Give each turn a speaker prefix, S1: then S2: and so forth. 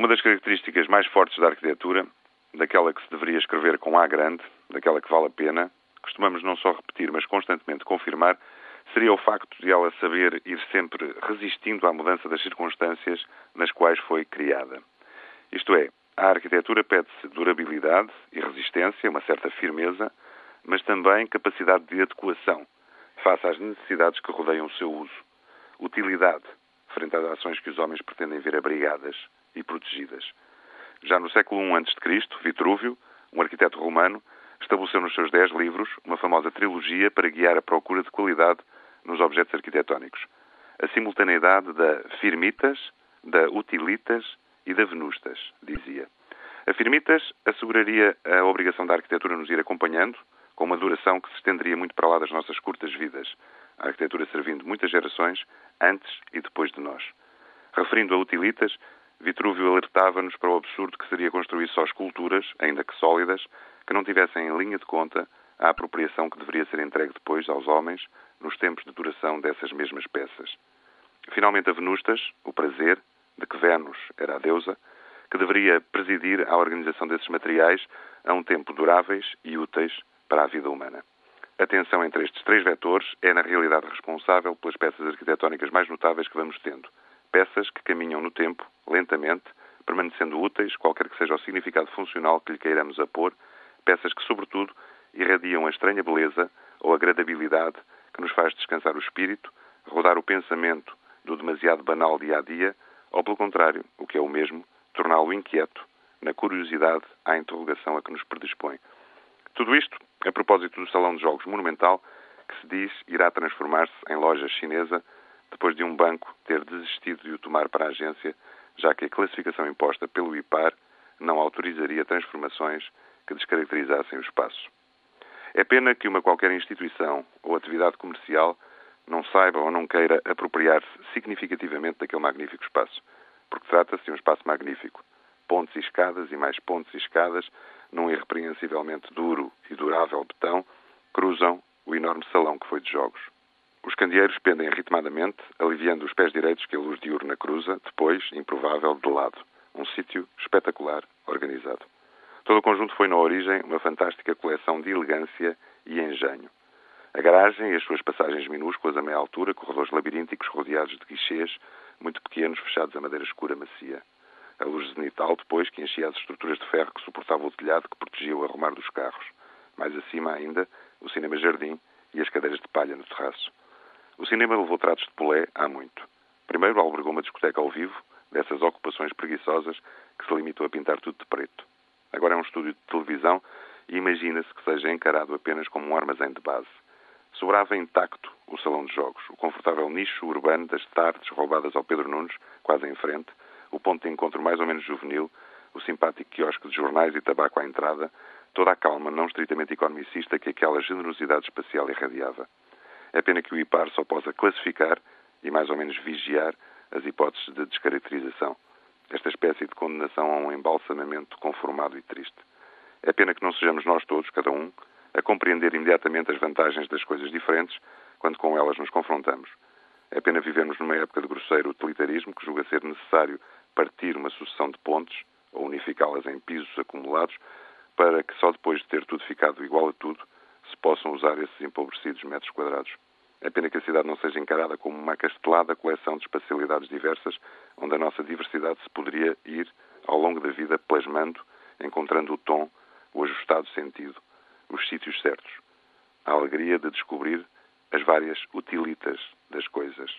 S1: Uma das características mais fortes da arquitetura, daquela que se deveria escrever com A grande, daquela que vale a pena, costumamos não só repetir, mas constantemente confirmar, seria o facto de ela saber ir sempre resistindo à mudança das circunstâncias nas quais foi criada. Isto é, a arquitetura pede-se durabilidade e resistência, uma certa firmeza, mas também capacidade de adequação face às necessidades que rodeiam o seu uso, utilidade frente às ações que os homens pretendem ver abrigadas e protegidas. Já no século I a.C., Vitrúvio, um arquiteto romano, estabeleceu nos seus dez livros uma famosa trilogia para guiar a procura de qualidade nos objetos arquitetónicos. A simultaneidade da firmitas, da utilitas e da venustas, dizia. A firmitas asseguraria a obrigação da arquitetura nos ir acompanhando, com uma duração que se estenderia muito para lá das nossas curtas vidas, a arquitetura servindo muitas gerações antes e depois de nós. Referindo a utilitas, Vitrúvio alertava-nos para o absurdo que seria construir só esculturas, ainda que sólidas, que não tivessem em linha de conta a apropriação que deveria ser entregue depois aos homens nos tempos de duração dessas mesmas peças. Finalmente, a Venustas, o prazer, de que Vênus era a deusa, que deveria presidir a organização desses materiais a um tempo duráveis e úteis para a vida humana. A tensão entre estes três vetores é, na realidade, responsável pelas peças arquitetónicas mais notáveis que vamos tendo. Peças que caminham no tempo, lentamente, permanecendo úteis, qualquer que seja o significado funcional que lhe queiramos apor, peças que, sobretudo, irradiam a estranha beleza ou agradabilidade que nos faz descansar o espírito, rodar o pensamento do demasiado banal dia a dia, ou, pelo contrário, o que é o mesmo, torná-lo inquieto, na curiosidade à interrogação a que nos predispõe. Tudo isto a propósito do Salão de Jogos Monumental, que se diz irá transformar-se em loja chinesa depois de um banco ter desistido de o tomar para a agência, já que a classificação imposta pelo IPAR não autorizaria transformações que descaracterizassem o espaço. É pena que uma qualquer instituição ou atividade comercial não saiba ou não queira apropriar-se significativamente daquele magnífico espaço, porque trata-se de um espaço magnífico. Pontes e escadas e mais pontes e escadas, num irrepreensivelmente duro e durável betão, cruzam o enorme salão que foi de jogos. Os candeeiros pendem ritmadamente, aliviando os pés direitos que a luz diurna cruza, depois, improvável, de lado. Um sítio espetacular, organizado. Todo o conjunto foi, na origem, uma fantástica coleção de elegância e engenho. A garagem e as suas passagens minúsculas a meia altura, corredores labirínticos rodeados de guichês, muito pequenos, fechados a madeira escura macia. A luz zenital, depois, que enchia as estruturas de ferro que suportavam o telhado que protegia o arrumar dos carros. Mais acima ainda, o cinema-jardim e as cadeiras de palha no terraço. O cinema levou tratos de polé há muito. Primeiro albergou uma discoteca ao vivo, dessas ocupações preguiçosas que se limitou a pintar tudo de preto. Agora é um estúdio de televisão e imagina-se que seja encarado apenas como um armazém de base. Sobrava intacto o salão de jogos, o confortável nicho urbano das tardes roubadas ao Pedro Nunes, quase em frente, o ponto de encontro mais ou menos juvenil, o simpático quiosque de jornais e tabaco à entrada, toda a calma não estritamente economicista que aquela generosidade espacial irradiava. É pena que o IPAR só possa classificar e mais ou menos vigiar as hipóteses de descaracterização. Esta espécie de condenação a um embalsamamento conformado e triste. É pena que não sejamos nós todos, cada um, a compreender imediatamente as vantagens das coisas diferentes quando com elas nos confrontamos. É pena vivermos numa época de grosseiro utilitarismo que julga ser necessário partir uma sucessão de pontes ou unificá-las em pisos acumulados para que só depois de ter tudo ficado igual a tudo possam usar esses empobrecidos metros quadrados. É pena que a cidade não seja encarada como uma castelada coleção de espacialidades diversas, onde a nossa diversidade se poderia ir, ao longo da vida, plasmando, encontrando o tom, o ajustado sentido, os sítios certos. A alegria de descobrir as várias utilitas das coisas.